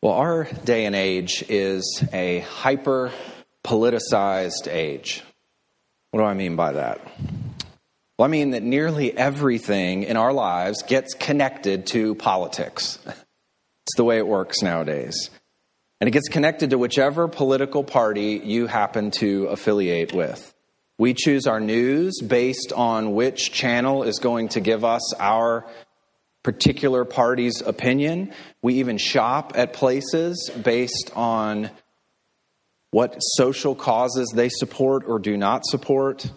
Well, our day and age is a hyper politicized age. What do I mean by that? Well, I mean that nearly everything in our lives gets connected to politics. It's the way it works nowadays. And it gets connected to whichever political party you happen to affiliate with. We choose our news based on which channel is going to give us our particular party's opinion. We even shop at places based on what social causes they support or do not support.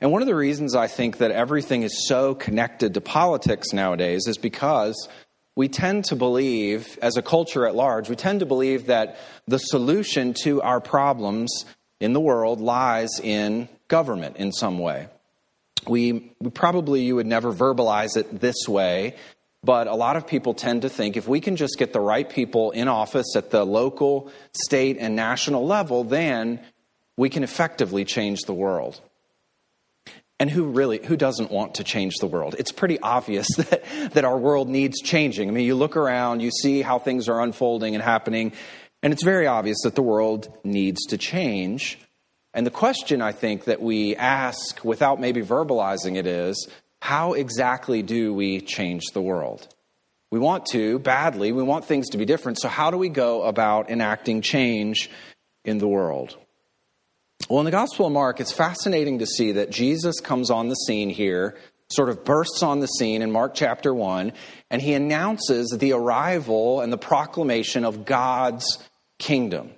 And one of the reasons I think that everything is so connected to politics nowadays is because we tend to believe, as a culture at large, we tend to believe that the solution to our problems in the world lies in government in some way. We, we probably, you would never verbalize it this way, but a lot of people tend to think if we can just get the right people in office at the local, state, and national level, then we can effectively change the world. And who really, who doesn't want to change the world? It's pretty obvious that, that our world needs changing. I mean, you look around, you see how things are unfolding and happening, and it's very obvious that the world needs to change. And the question I think that we ask without maybe verbalizing it is how exactly do we change the world? We want to badly, we want things to be different. So, how do we go about enacting change in the world? Well, in the Gospel of Mark, it's fascinating to see that Jesus comes on the scene here, sort of bursts on the scene in Mark chapter 1, and he announces the arrival and the proclamation of God's kingdom.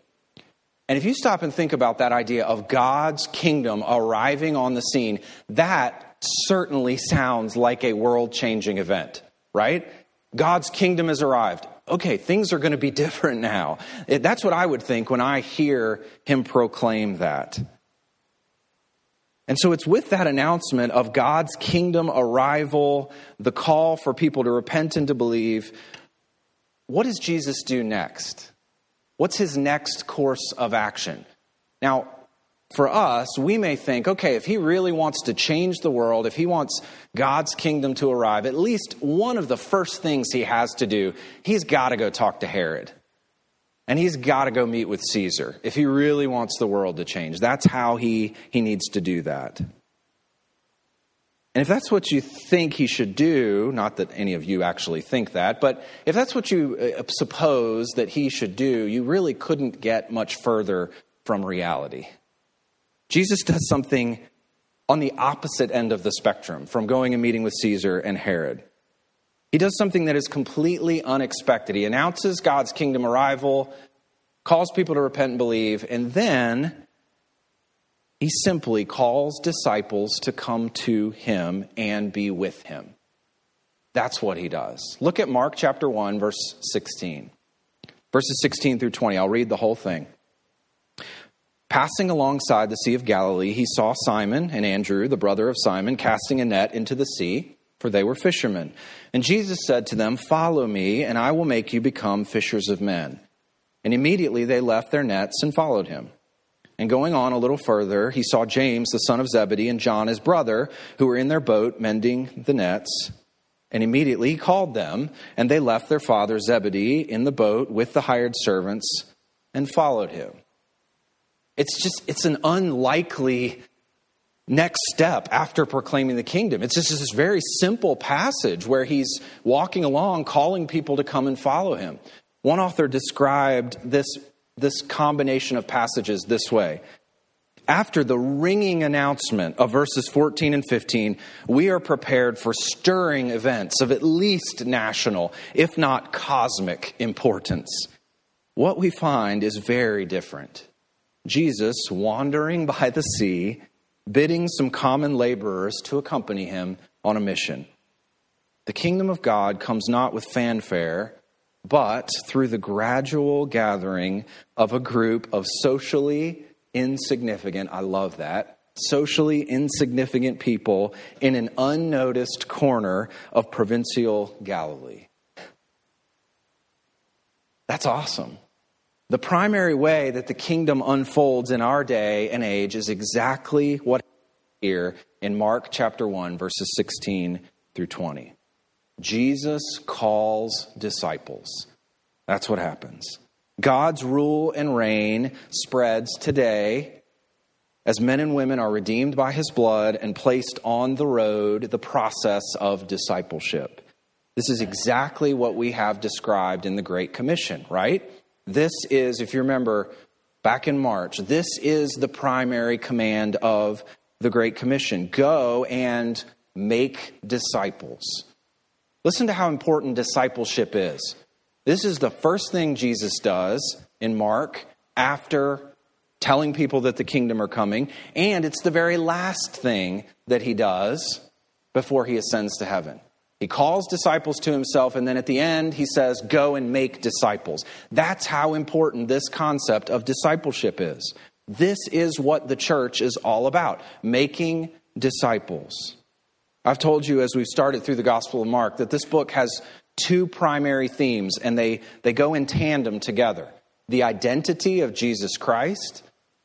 And if you stop and think about that idea of God's kingdom arriving on the scene, that certainly sounds like a world changing event, right? God's kingdom has arrived. Okay, things are going to be different now. Eh, that's what I would think when I hear him proclaim that. And so it's with that announcement of God's kingdom arrival, the call for people to repent and to believe. What does Jesus do next? What's his next course of action? Now, for us, we may think, okay, if he really wants to change the world, if he wants God's kingdom to arrive, at least one of the first things he has to do, he's got to go talk to Herod. And he's got to go meet with Caesar if he really wants the world to change. That's how he, he needs to do that. And if that's what you think he should do, not that any of you actually think that, but if that's what you uh, suppose that he should do, you really couldn't get much further from reality. Jesus does something on the opposite end of the spectrum from going and meeting with Caesar and Herod. He does something that is completely unexpected. He announces God's kingdom arrival, calls people to repent and believe, and then he simply calls disciples to come to him and be with him. That's what he does. Look at Mark chapter 1, verse 16. Verses 16 through 20. I'll read the whole thing. Passing alongside the Sea of Galilee, he saw Simon and Andrew, the brother of Simon, casting a net into the sea, for they were fishermen. And Jesus said to them, Follow me, and I will make you become fishers of men. And immediately they left their nets and followed him. And going on a little further, he saw James, the son of Zebedee, and John, his brother, who were in their boat mending the nets. And immediately he called them, and they left their father Zebedee in the boat with the hired servants and followed him. It's just, it's an unlikely next step after proclaiming the kingdom. It's just this very simple passage where he's walking along, calling people to come and follow him. One author described this, this combination of passages this way. After the ringing announcement of verses 14 and 15, we are prepared for stirring events of at least national, if not cosmic, importance. What we find is very different. Jesus wandering by the sea, bidding some common laborers to accompany him on a mission. The kingdom of God comes not with fanfare, but through the gradual gathering of a group of socially insignificant, I love that, socially insignificant people in an unnoticed corner of provincial Galilee. That's awesome. The primary way that the kingdom unfolds in our day and age is exactly what here in Mark chapter 1 verses 16 through 20. Jesus calls disciples. That's what happens. God's rule and reign spreads today as men and women are redeemed by his blood and placed on the road, the process of discipleship. This is exactly what we have described in the Great Commission, right? This is, if you remember back in March, this is the primary command of the Great Commission go and make disciples. Listen to how important discipleship is. This is the first thing Jesus does in Mark after telling people that the kingdom are coming, and it's the very last thing that he does before he ascends to heaven. He calls disciples to himself, and then at the end, he says, Go and make disciples. That's how important this concept of discipleship is. This is what the church is all about making disciples. I've told you as we've started through the Gospel of Mark that this book has two primary themes, and they, they go in tandem together the identity of Jesus Christ,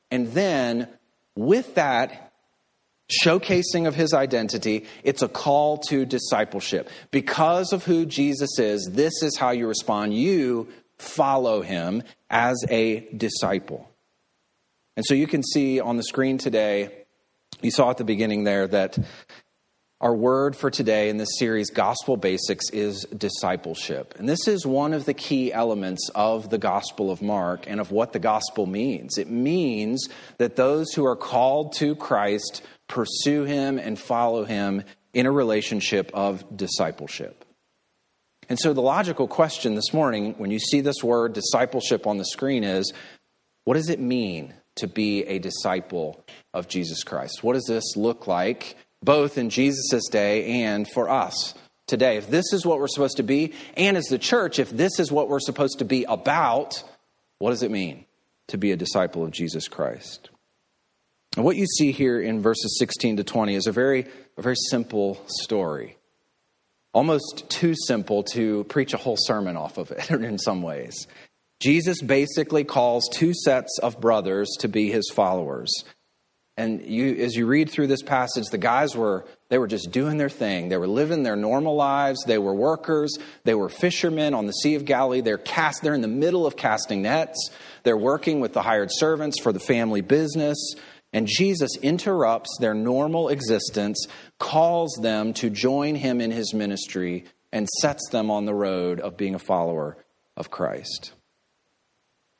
and then with that showcasing of his identity, it's a call to discipleship. Because of who Jesus is, this is how you respond. You follow him as a disciple. And so you can see on the screen today, you saw at the beginning there that our word for today in this series, Gospel Basics, is discipleship. And this is one of the key elements of the Gospel of Mark and of what the gospel means. It means that those who are called to Christ pursue him and follow him in a relationship of discipleship. And so the logical question this morning, when you see this word discipleship on the screen, is what does it mean to be a disciple of Jesus Christ? What does this look like? both in Jesus' day and for us today. If this is what we're supposed to be, and as the church, if this is what we're supposed to be about, what does it mean to be a disciple of Jesus Christ? And what you see here in verses 16 to 20 is a very, a very simple story. Almost too simple to preach a whole sermon off of it in some ways. Jesus basically calls two sets of brothers to be his followers. And you, as you read through this passage, the guys were, they were just doing their thing. They were living their normal lives. They were workers. They were fishermen on the Sea of Galilee. They're cast, they're in the middle of casting nets. They're working with the hired servants for the family business. And Jesus interrupts their normal existence, calls them to join him in his ministry, and sets them on the road of being a follower of Christ.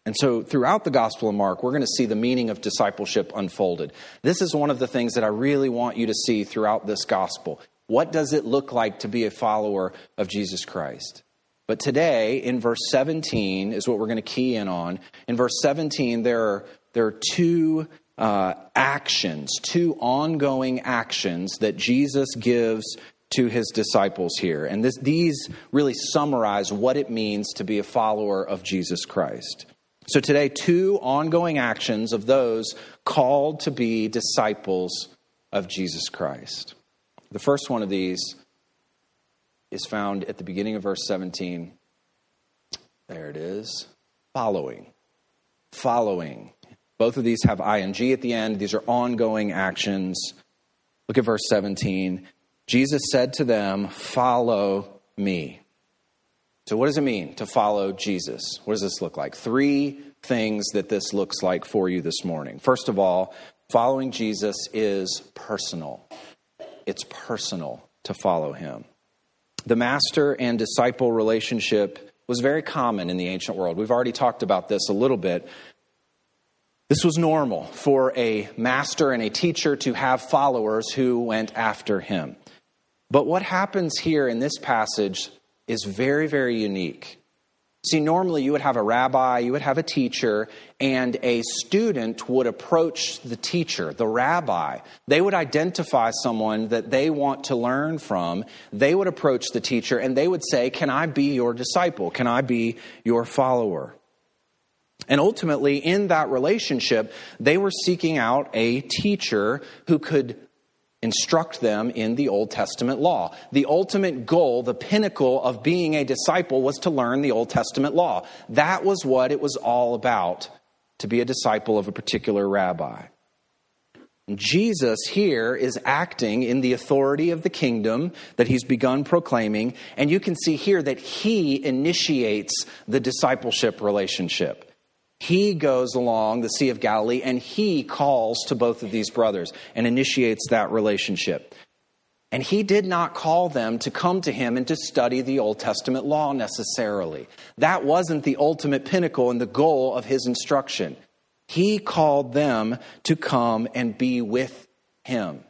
And so, throughout the Gospel of Mark, we're going to see the meaning of discipleship unfolded. This is one of the things that I really want you to see throughout this Gospel. What does it look like to be a follower of Jesus Christ? But today, in verse 17, is what we're going to key in on. In verse 17, there are, there are two uh, actions, two ongoing actions that Jesus gives to his disciples here. And this, these really summarize what it means to be a follower of Jesus Christ. So, today, two ongoing actions of those called to be disciples of Jesus Christ. The first one of these is found at the beginning of verse 17. There it is. Following. Following. Both of these have ing at the end. These are ongoing actions. Look at verse 17. Jesus said to them, Follow me. So, what does it mean to follow Jesus? What does this look like? Three things that this looks like for you this morning. First of all, following Jesus is personal. It's personal to follow him. The master and disciple relationship was very common in the ancient world. We've already talked about this a little bit. This was normal for a master and a teacher to have followers who went after him. But what happens here in this passage is very, very unique. See, normally you would have a rabbi, you would have a teacher, and a student would approach the teacher, the rabbi. They would identify someone that they want to learn from. They would approach the teacher and they would say, Can I be your disciple? Can I be your follower? And ultimately, in that relationship, they were seeking out a teacher who could instruct them in the Old Testament law. The ultimate goal, the pinnacle of being a disciple was to learn the Old Testament law. That was what it was all about to be a disciple of a particular rabbi. Jesus here is acting in the authority of the kingdom that he's begun proclaiming. And you can see here that he initiates the discipleship relationship. He goes along the Sea of Galilee and he calls to both of these brothers and initiates that relationship. And he did not call them to come to him and to study the Old Testament law necessarily. That wasn't the ultimate pinnacle and the goal of his instruction. He called them to come and be with him.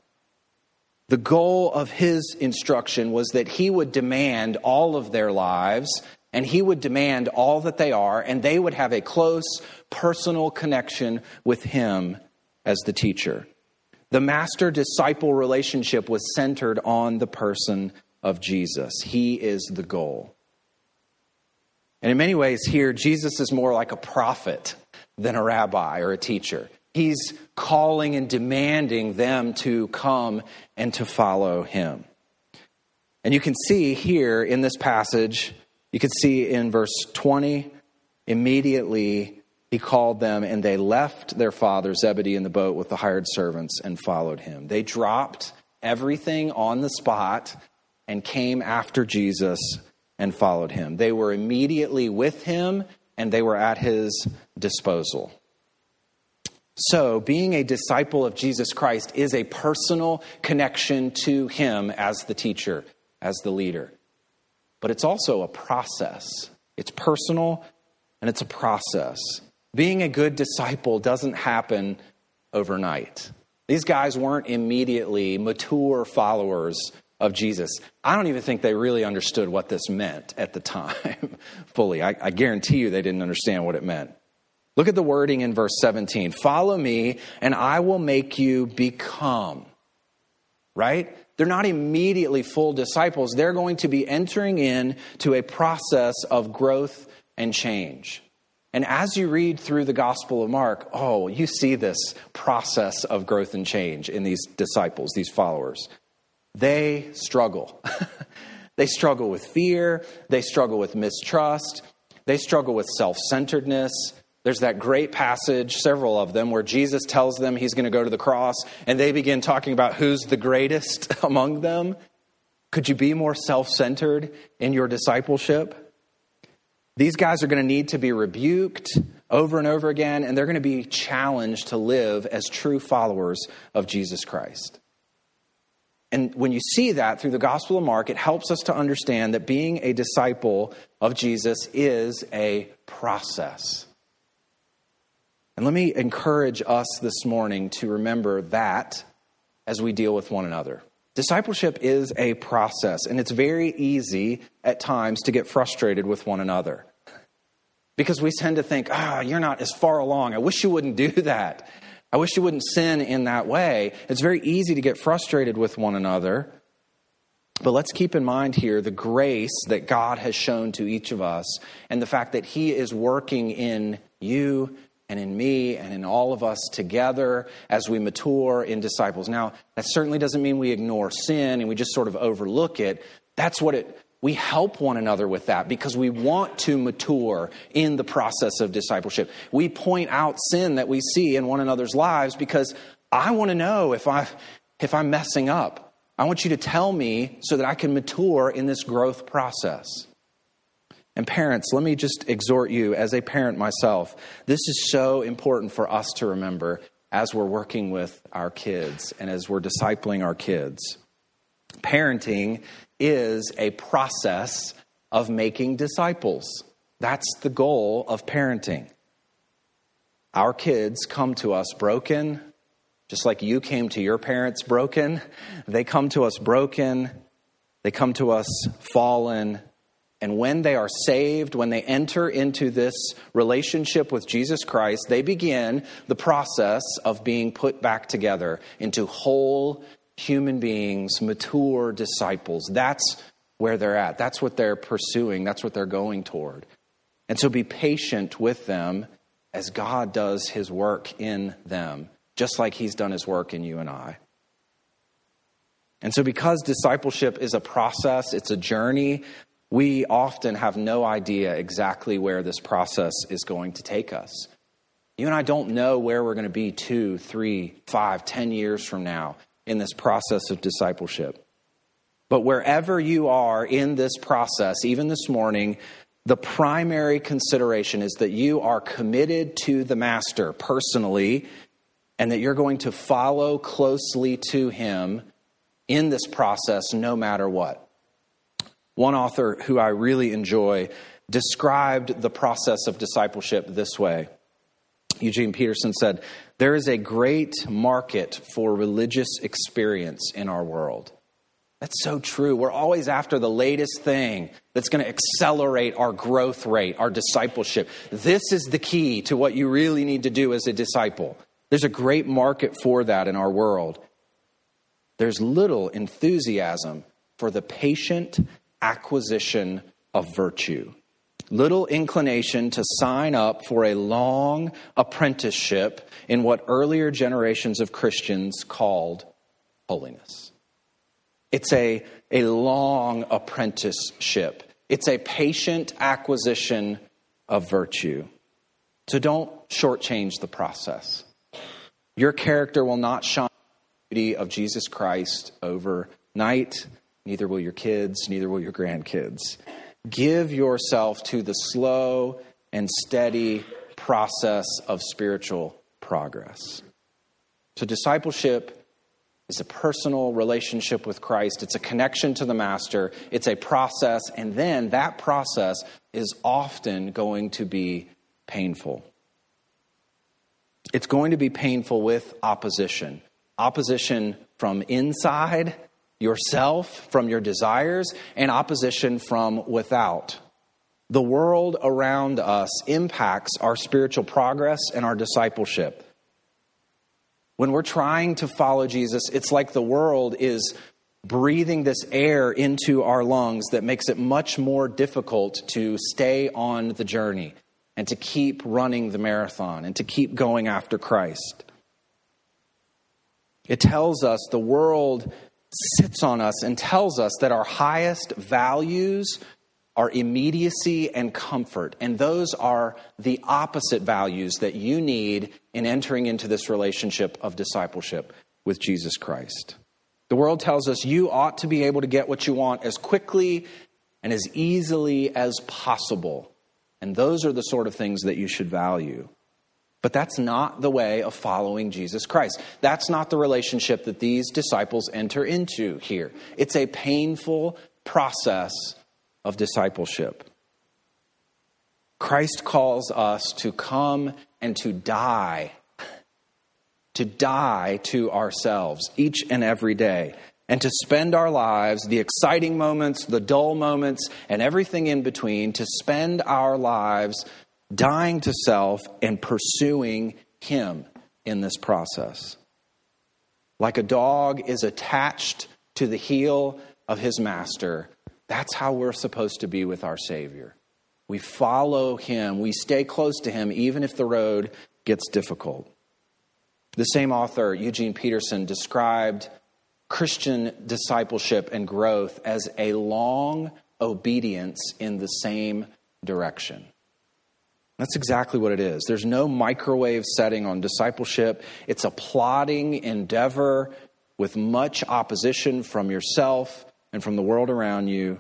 The goal of his instruction was that he would demand all of their lives and he would demand all that they are, and they would have a close personal connection with him as the teacher. The master disciple relationship was centered on the person of Jesus. He is the goal. And in many ways, here, Jesus is more like a prophet than a rabbi or a teacher. He's calling and demanding them to come and to follow him. And you can see here in this passage, you can see in verse 20, immediately he called them and they left their father Zebedee in the boat with the hired servants and followed him. They dropped everything on the spot and came after Jesus and followed him. They were immediately with him and they were at his disposal. So, being a disciple of Jesus Christ is a personal connection to him as the teacher, as the leader. But it's also a process. It's personal and it's a process. Being a good disciple doesn't happen overnight. These guys weren't immediately mature followers of Jesus. I don't even think they really understood what this meant at the time fully. I, I, guarantee you they didn't understand what it meant. Look at the wording in verse 17 Follow me, and I will make you become. Right? They're not immediately full disciples. They're going to be entering in to a process of growth and change. And as you read through the Gospel of Mark, oh, you see this process of growth and change in these disciples, these followers they struggle. they struggle with fear, they struggle with mistrust, they struggle with self centeredness. There's that great passage, several of them, where Jesus tells them he's going to go to the cross, and they begin talking about who's the greatest among them. Could you be more self centered in your discipleship? These guys are going to need to be rebuked over and over again, and they're going to be challenged to live as true followers of Jesus Christ. And when you see that through the Gospel of Mark, it helps us to understand that being a disciple of Jesus is a process. And let me encourage us this morning to remember that as we deal with one another. Discipleship is a process, and it's very easy at times to get frustrated with one another. Because we tend to think, ah, oh, you're not as far along. I wish you wouldn't do that. I wish you wouldn't sin in that way. It's very easy to get frustrated with one another. But let's keep in mind here the grace that God has shown to each of us and the fact that He is working in you and in me and in all of us together as we mature in disciples. Now, that certainly doesn't mean we ignore sin and we just sort of overlook it. That's what it we help one another with that because we want to mature in the process of discipleship. We point out sin that we see in one another's lives because I want to know if I if I'm messing up. I want you to tell me so that I can mature in this growth process. And parents, let me just exhort you as a parent myself. This is so important for us to remember as we're working with our kids and as we're discipling our kids. Parenting is a process of making disciples. That's the goal of parenting. Our kids come to us broken, just like you came to your parents broken. They come to us broken, they come to us fallen. And when they are saved, when they enter into this relationship with Jesus Christ, they begin the process of being put back together into whole human beings, mature disciples. That's where they're at. That's what they're pursuing. That's what they're going toward. And so be patient with them as God does his work in them, just like he's done his work in you and I. And so, because discipleship is a process, it's a journey, we often have no idea exactly where this process is going to take us. You and I don't know where we're going to be two, three, five, ten years from now in this process of discipleship. But wherever you are in this process, even this morning, the primary consideration is that you are committed to the Master personally and that you're going to follow closely to him in this process no matter what. One author who I really enjoy described the process of discipleship this way. Eugene Peterson said, There is a great market for religious experience in our world. That's so true. We're always after the latest thing that's going to accelerate our growth rate, our discipleship. This is the key to what you really need to do as a disciple. There's a great market for that in our world. There's little enthusiasm for the patient acquisition of virtue, little inclination to sign up for a long apprenticeship in what earlier generations of Christians called holiness. It's a, a long apprenticeship, it's a patient acquisition of virtue. So don't shortchange the process. Your character will not shine the beauty of Jesus Christ overnight. Neither will your kids, neither will your grandkids. Give yourself to the slow and steady process of spiritual progress. So, discipleship is a personal relationship with Christ, it's a connection to the Master, it's a process, and then that process is often going to be painful. It's going to be painful with opposition. Opposition from inside yourself, from your desires, and opposition from without. The world around us impacts our spiritual progress and our discipleship. When we're trying to follow Jesus, it's like the world is breathing this air into our lungs that makes it much more difficult to stay on the journey and to keep running the marathon and to keep going after Christ. It tells us the world sits on us and tells us that our highest values are immediacy and comfort. And those are the opposite values that you need in entering into this relationship of discipleship with Jesus Christ. The world tells us you ought to be able to get what you want as quickly and as easily as possible. And those are the sort of things that you should value. But that's not the way of following Jesus Christ. That's not the relationship that these disciples enter into here. It's a painful process of discipleship. Christ calls us to come and to die, to die to ourselves each and every day and to spend our lives, the exciting moments, the dull moments, and everything in between, to spend our lives dying to self and pursuing Him in this process. Like a dog is attached to the heel of his master, that's how we're supposed to be with our Savior. We follow Him, we stay close to Him, even if the road gets difficult. The same author, Eugene Peterson, described Christian discipleship and growth as a long obedience in the same direction. That's exactly what it is. There's no microwave setting on discipleship. It's a plodding endeavor with much opposition from yourself and from the world around you.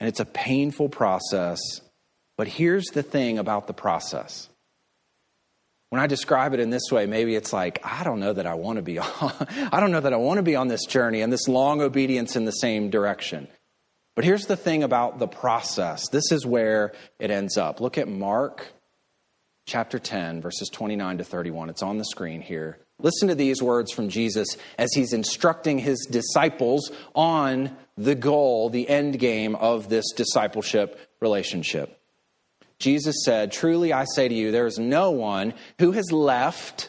And it's a painful process. But here's the thing about the process when I describe it in this way, maybe it's like, I don't know that I want to be on, I don't know that I want to be on this journey and this long obedience in the same direction. But here's the thing about the process. This is where it ends up. Look at Mark chapter 10, verses 29 to 31. It's on the screen here. Listen to these words from Jesus as he's instructing his disciples on the goal, the end game of this discipleship relationship. Jesus said, Truly I say to you, there is no one who has left,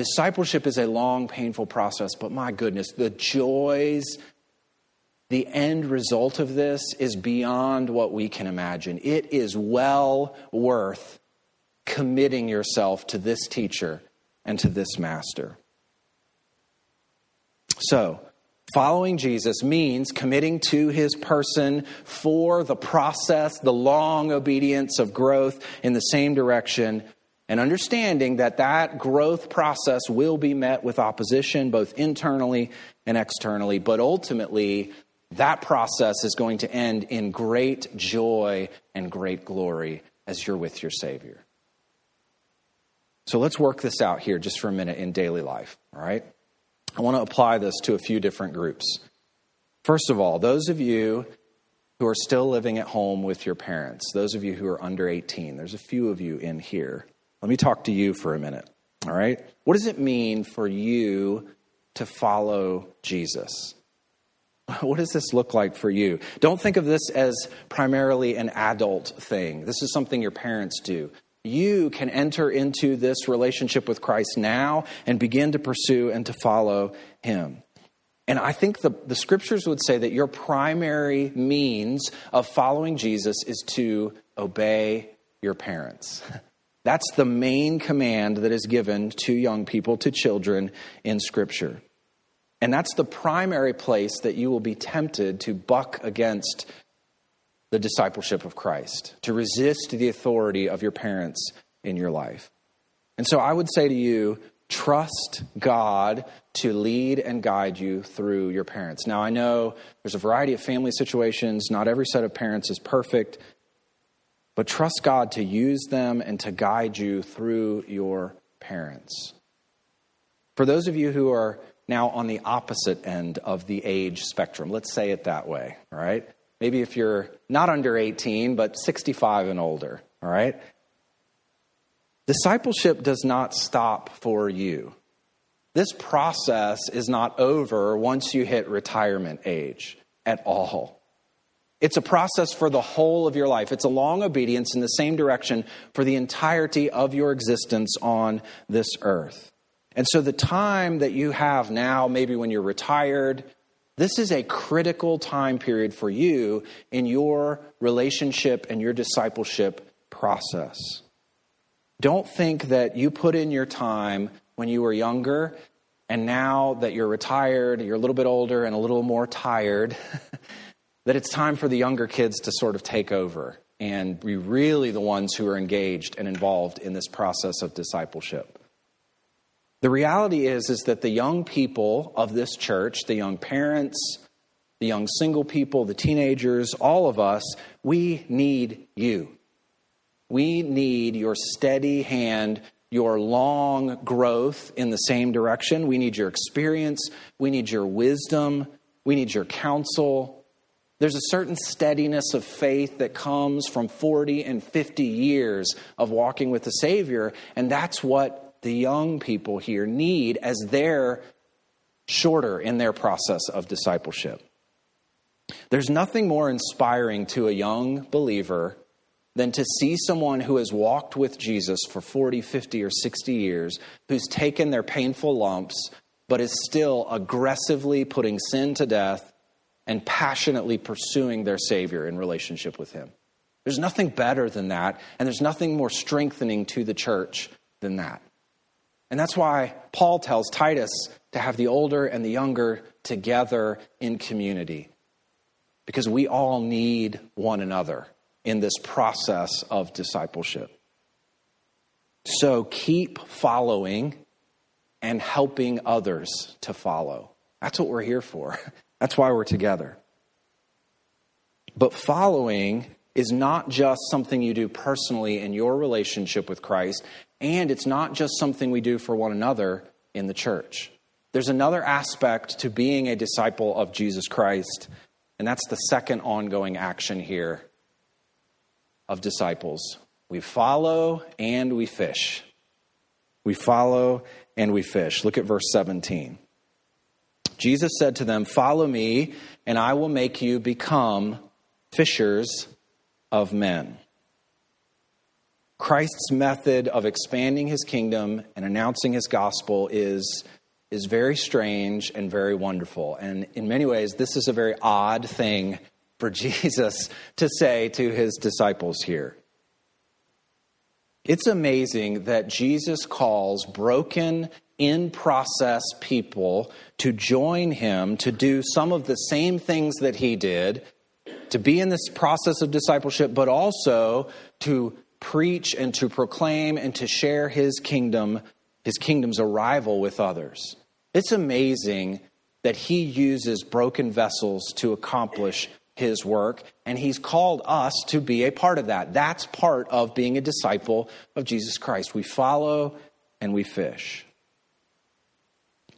Discipleship is a long, painful process, but my goodness, the joys, the end result of this is beyond what we can imagine. It is well worth committing yourself to this teacher and to this master. So, following Jesus means committing to his person for the process, the long obedience of growth in the same direction, and understanding that that growth process will be met with opposition both internally and externally, but ultimately, that process is going to end in great joy and great glory as you're with your Savior. So let's work this out here just for a minute in daily life, all right? I want to apply this to a few different groups. First of all, those of you who are still living at home with your parents, those of you who are under 18, there's a few of you in here. Let me talk to you for a minute, all right? What does it mean for you to follow Jesus? What does this look like for you? Don't think of this as primarily an adult thing. This is something your parents do. You can enter into this relationship with Christ now and begin to pursue and to follow Him. And I think the, the scriptures would say that your primary means of following Jesus is to obey your parents. That's the main command that is given to young people, to children in Scripture. And that's the primary place that you will be tempted to buck against the discipleship of Christ, to resist the authority of your parents in your life. And so I would say to you, trust God to lead and guide you through your parents. Now, I know there's a variety of family situations, not every set of parents is perfect, but trust God to use them and to guide you through your parents. For those of you who are now on the opposite end of the age spectrum, let's say it that way, all right? Maybe if you're not under 18, but 65 and older, all right? Discipleship does not stop for you. This process is not over once you hit retirement age at all. It's a process for the whole of your life. It's a long obedience in the same direction for the entirety of your existence on this earth. And so, the time that you have now, maybe when you're retired, this is a critical time period for you in your relationship and your discipleship process. Don't think that you put in your time when you were younger, and now that you're retired, you're a little bit older and a little more tired, that it's time for the younger kids to sort of take over and be really the ones who are engaged and involved in this process of discipleship. The reality is, is that the young people of this church, the young parents, the young single people, the teenagers, all of us, we need you. We need your steady hand, your long growth in the same direction. We need your experience. We need your wisdom. We need your counsel. There's a certain steadiness of faith that comes from 40 and 50 years of walking with the Savior, and that's what the young people here need as they're shorter in their process of discipleship. There's nothing more inspiring to a young believer than to see someone who has walked with Jesus for 40, 50, or 60 years, who's taken their painful lumps, but is still aggressively putting sin to death and passionately pursuing their Savior in relationship with Him. There's nothing better than that, and there's nothing more strengthening to the church than that. And that's why Paul tells Titus to have the older and the younger together in community. Because we all need one another in this process of discipleship. So keep following and helping others to follow. That's what we're here for. That's why we're together. But following is not just something you do personally in your relationship with Christ, and it's not just something we do for one another in the church. There's another aspect to being a disciple of Jesus Christ, and that's the second ongoing action here of disciples. We follow and we fish. We follow and we fish. Look at verse 17. Jesus said to them, Follow me, and I will make you become fishers of men. Christ's method of expanding his kingdom and announcing his gospel is, is very strange and very wonderful. And in many ways, this is a very odd thing for Jesus to say to his disciples here. It's amazing that Jesus calls broken, in process people to join him to do some of the same things that he did, to be in this process of discipleship, but also to preach and to proclaim and to share his kingdom, his kingdom's arrival with others. It's amazing that he uses broken vessels to accomplish his work, and he's called us to be a part of that. That's part of being a disciple of Jesus Christ. We follow and we fish.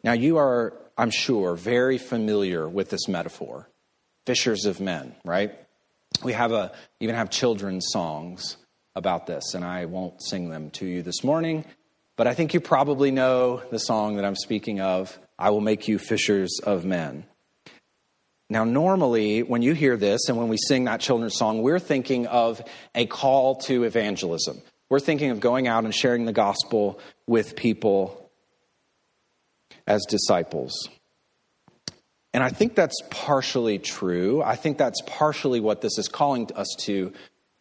Now, you are, I'm sure, very familiar with this metaphor fishers of men, right? We have a, even have children's songs about this, and I won't sing them to you this morning, but I think you probably know the song that I'm speaking of I will make you fishers of men. Now, normally, when you hear this and when we sing that children's song, we're thinking of a call to evangelism. We're thinking of going out and sharing the gospel with people as disciples. And I think that's partially true. I think that's partially what this is calling us to.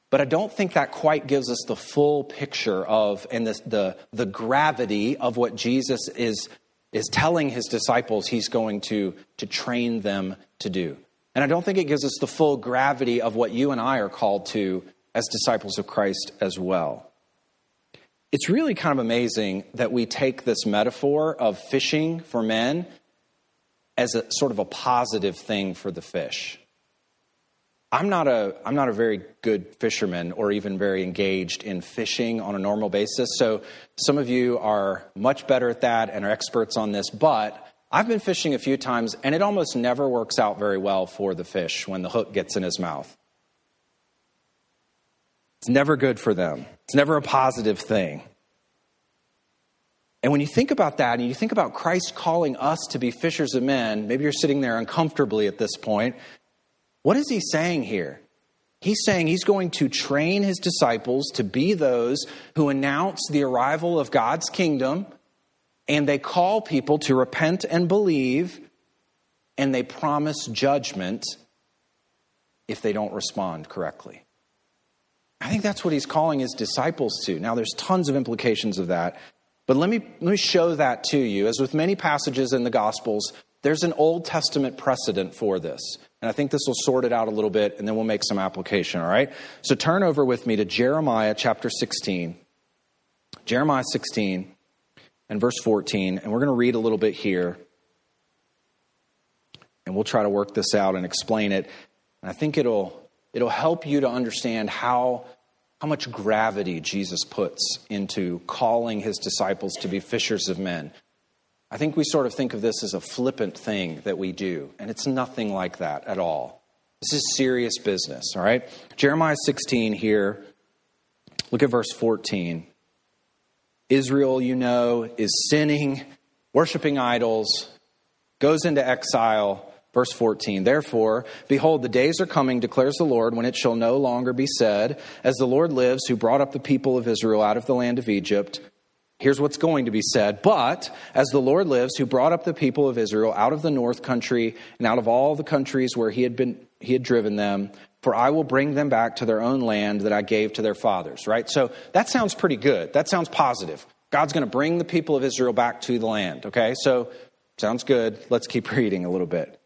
But I don't think that quite gives us the full picture of and the, the, the gravity of what Jesus is is telling his disciples he's going to, to train them to do. And I don't think it gives us the full gravity of what you and I are called to as disciples of Christ as well. It's really kind of amazing that we take this metaphor of fishing for men as a sort of a positive thing for the fish. I'm not a I'm not a very good fisherman or even very engaged in fishing on a normal basis. So some of you are much better at that and are experts on this, but I've been fishing a few times and it almost never works out very well for the fish when the hook gets in his mouth. It's never good for them. It's never a positive thing. And when you think about that and you think about Christ calling us to be fishers of men, maybe you're sitting there uncomfortably at this point what is he saying here? He's saying he's going to train his disciples to be those who announce the arrival of God's kingdom, and they call people to repent and believe, and they promise judgment if they don't respond correctly. I think that's what he's calling his disciples to. Now, there's tons of implications of that, but let me, let me show that to you. As with many passages in the Gospels, there's an Old Testament precedent for this. And I think this will sort it out a little bit, and then we'll make some application, all right? So turn over with me to Jeremiah chapter 16. Jeremiah 16 and verse 14, and we're going to read a little bit here. And we'll try to work this out and explain it. And I think it'll, it'll help you to understand how, how much gravity Jesus puts into calling his disciples to be fishers of men. I think we sort of think of this as a flippant thing that we do, and it's nothing like that at all. This is serious business, all right? Jeremiah 16 here, look at verse 14. Israel, you know, is sinning, worshiping idols, goes into exile. Verse 14, therefore, behold, the days are coming, declares the Lord, when it shall no longer be said, As the Lord lives, who brought up the people of Israel out of the land of Egypt, Here's what's going to be said. But as the Lord lives, who brought up the people of Israel out of the north country and out of all the countries where he had been he had driven them, for I will bring them back to their own land that I gave to their fathers. Right? So that sounds pretty good. That sounds positive. God's going to bring the people of Israel back to the land. Okay? So sounds good. Let's keep reading a little bit.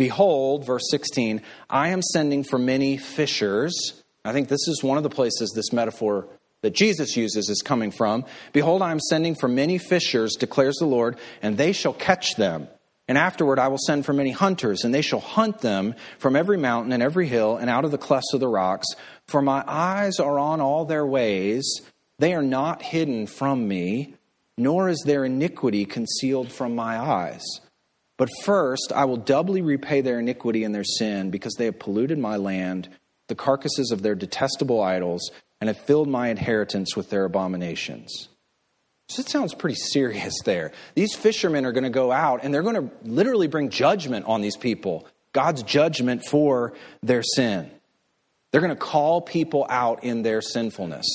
Behold, verse 16, I am sending for many fishers. I think this is one of the places this metaphor that Jesus uses is coming from. Behold, I am sending for many fishers, declares the Lord, and they shall catch them. And afterward I will send for many hunters, and they shall hunt them from every mountain and every hill and out of the clefts of the rocks. For my eyes are on all their ways, they are not hidden from me, nor is their iniquity concealed from my eyes. But first I will doubly repay their iniquity and their sin, because they have polluted my land, the carcasses of their detestable idols and have filled my inheritance with their abominations. So it sounds pretty serious there. These fishermen are going to go out and they're going to literally bring judgment on these people God's judgment for their sin. They're going to call people out in their sinfulness.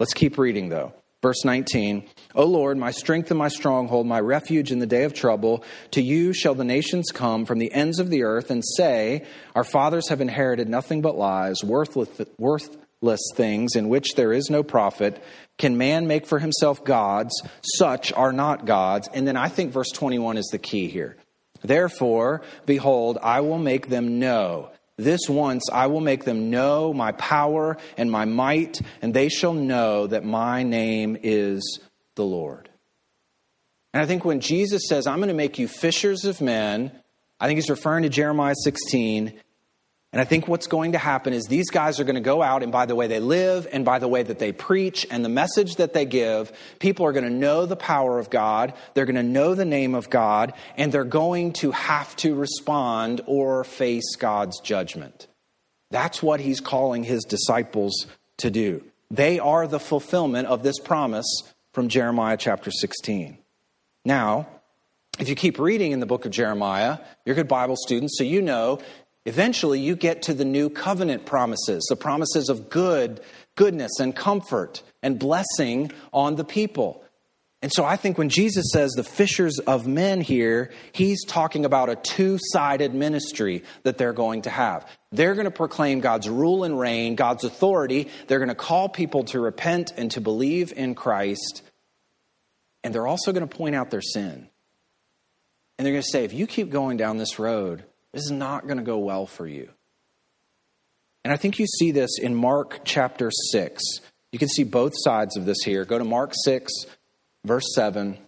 Let's keep reading, though. Verse 19, O Lord, my strength and my stronghold, my refuge in the day of trouble, to you shall the nations come from the ends of the earth and say, Our fathers have inherited nothing but lies, worthless, worthless things in which there is no profit. Can man make for himself gods? Such are not gods. And then I think verse 21 is the key here. Therefore, behold, I will make them know this once I will make them know my power and my might, and they shall know that my name is the Lord. And I think when Jesus says, I'm going to make you fishers of men, I think he's referring to Jeremiah 16, and I think what's going to happen is these guys are going to go out, and by the way they live, and by the way that they preach, and the message that they give, people are going to know the power of God. They're going to know the name of God, and they're going to have to respond or face God's judgment. That's what he's calling his disciples to do. They are the fulfillment of this promise from Jeremiah chapter 16. Now, if you keep reading in the book of Jeremiah, you're a good Bible students, so you know Eventually, you get to the new covenant promises, the promises of good, goodness, and comfort and blessing on the people. And so I think when Jesus says the fishers of men here, he's talking about a two sided ministry that they're going to have. They're going to proclaim God's rule and reign, God's authority. They're going to call people to repent and to believe in Christ. And they're also going to point out their sin. And they're going to say, if you keep going down this road, this is not going to go well for you. And I think you see this in Mark chapter 6. You can see both sides of this here. Go to Mark 6, verse 7.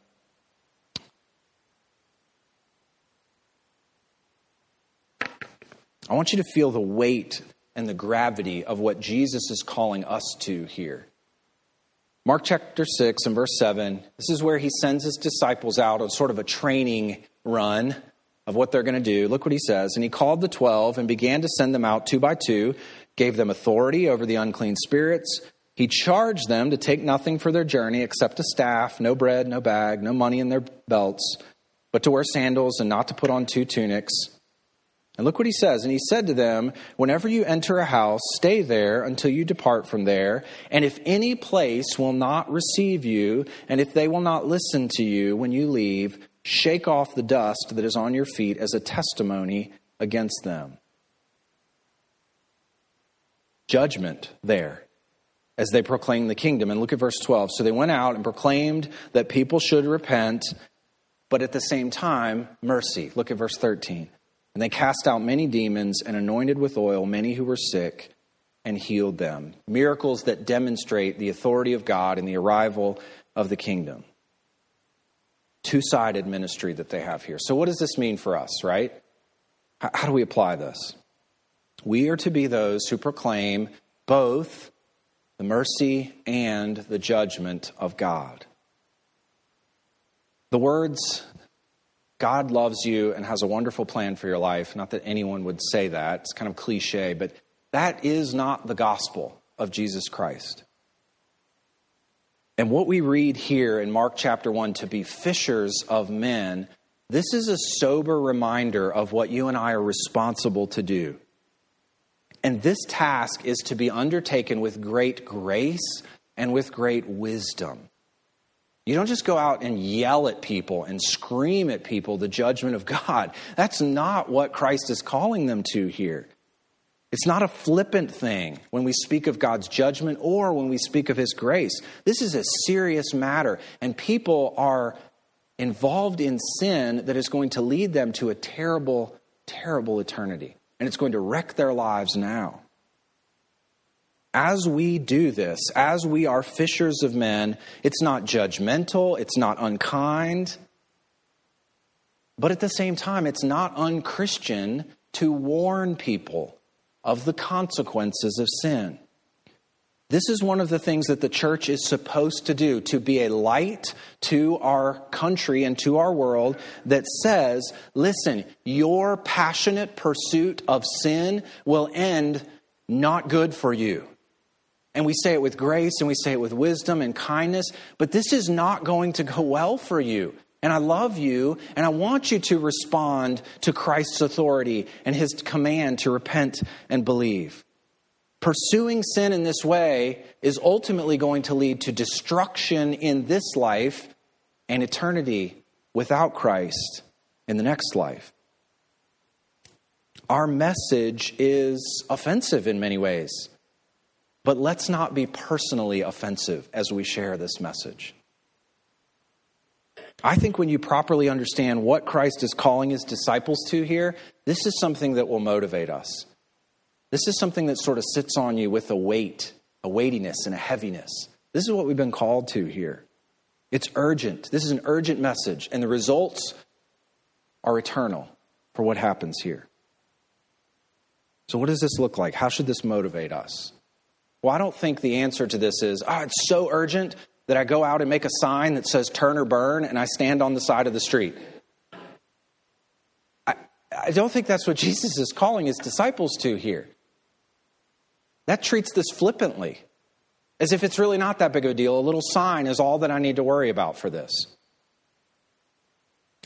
I want you to feel the weight and the gravity of what Jesus is calling us to here. Mark chapter 6 and verse 7, this is where he sends his disciples out on sort of a training run of what they're going to do. Look what he says. And he called the twelve and began to send them out two by two, gave them authority over the unclean spirits. He charged them to take nothing for their journey except a staff, no bread, no bag, no money in their belts, but to wear sandals and not to put on two tunics. And look what he says. And he said to them, Whenever you enter a house, stay there until you depart from there. And if any place will not receive you, and if they will not listen to you when you leave, Shake off the dust that is on your feet as a testimony against them. Judgment there as they proclaim the kingdom. And look at verse 12. So they went out and proclaimed that people should repent, but at the same time, mercy. Look at verse 13. And they cast out many demons and anointed with oil many who were sick and healed them. Miracles that demonstrate the authority of God and the arrival of the kingdom two sided ministry that they have here. So, what does this mean for us, right? How do we apply this? We are to be those who proclaim both the mercy and the judgment of God. The words, God loves you and has a wonderful plan for your life, not that anyone would say that, it's kind of cliche, but that is not the gospel of Jesus Christ. And what we read here in Mark chapter 1 to be fishers of men, this is a sober reminder of what you and I are responsible to do. And this task is to be undertaken with great grace and with great wisdom. You don't just go out and yell at people and scream at people the judgment of God. That's not what Christ is calling them to here. It's not a flippant thing when we speak of God's judgment or when we speak of His grace. This is a serious matter, and people are involved in sin that is going to lead them to a terrible, terrible eternity. And it's going to wreck their lives now. As we do this, as we are fishers of men, it's not judgmental, it's not unkind, but at the same time, it's not unchristian to warn people of the consequences of sin. This is one of the things that the church is supposed to do to be a light to our country and to our world that says, listen, your passionate pursuit of sin will end not good for you. And we say it with grace and we say it with wisdom and kindness, but this is not going to go well for you. And I love you, and I want you to respond to Christ's authority and his command to repent and believe. Pursuing sin in this way is ultimately going to lead to destruction in this life and eternity without Christ in the next life. Our message is offensive in many ways, but let's not be personally offensive as we share this message. I think when you properly understand what Christ is calling his disciples to here, this is something that will motivate us. This is something that sort of sits on you with a weight, a weightiness, and a heaviness. This is what we've been called to here. It's urgent. This is an urgent message, and the results are eternal for what happens here. So, what does this look like? How should this motivate us? Well, I don't think the answer to this is, oh, it's so urgent that I go out and make a sign that says turn or burn and I stand on the side of the street. I, I don't think that's what Jesus is calling his disciples to here. That treats this flippantly, as if it's really not that big of a deal. A little sign is all that I need to worry about for this.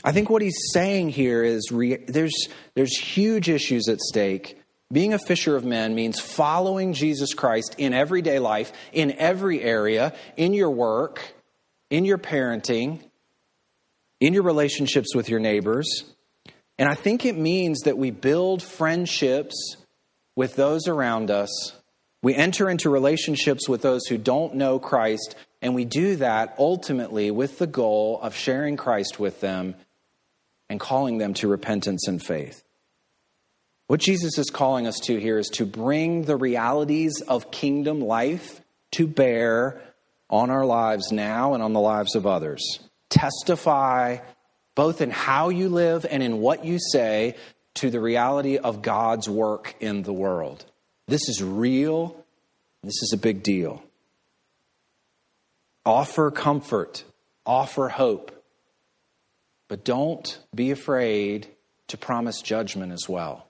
I think what he's saying here is re- there's, there's huge issues at stake. Being a fisher of men means following Jesus Christ in everyday life, in every area, in your work, in your parenting, in your relationships with your neighbors. And I think it means that we build friendships with those around us. We enter into relationships with those who don't know Christ, and we do that ultimately with the goal of sharing Christ with them and calling them to repentance and faith. What Jesus is calling us to here is to bring the realities of kingdom life to bear on our lives now and on the lives of others. Testify both in how you live and in what you say to the reality of God's work in the world. This is real. This is a big deal. Offer comfort, offer hope. But don't be afraid to promise judgment as well,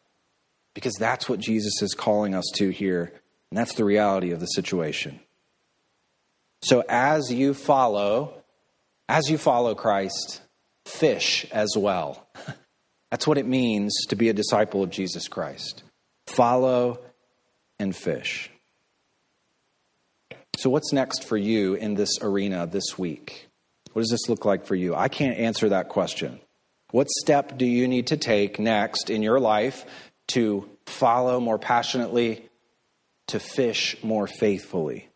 because that's what Jesus is calling us to here, and that's the reality of the situation. So as you follow, as you follow Christ, fish as well. That's what it means to be a disciple of Jesus Christ. Follow and fish. So, what's next for you in this arena this week? What does this look like for you? I can't answer that question. What step do you need to take next in your life to follow more passionately, to fish more faithfully?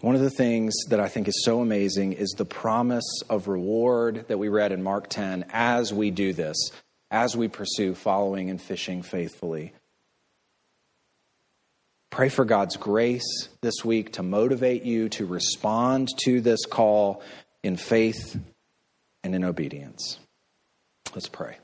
One of the things that I think is so amazing is the promise of reward that we read in Mark 10 as we do this, as we pursue following and fishing faithfully. Pray for God's grace this week to motivate you to respond to this call in faith and in obedience. Let's pray.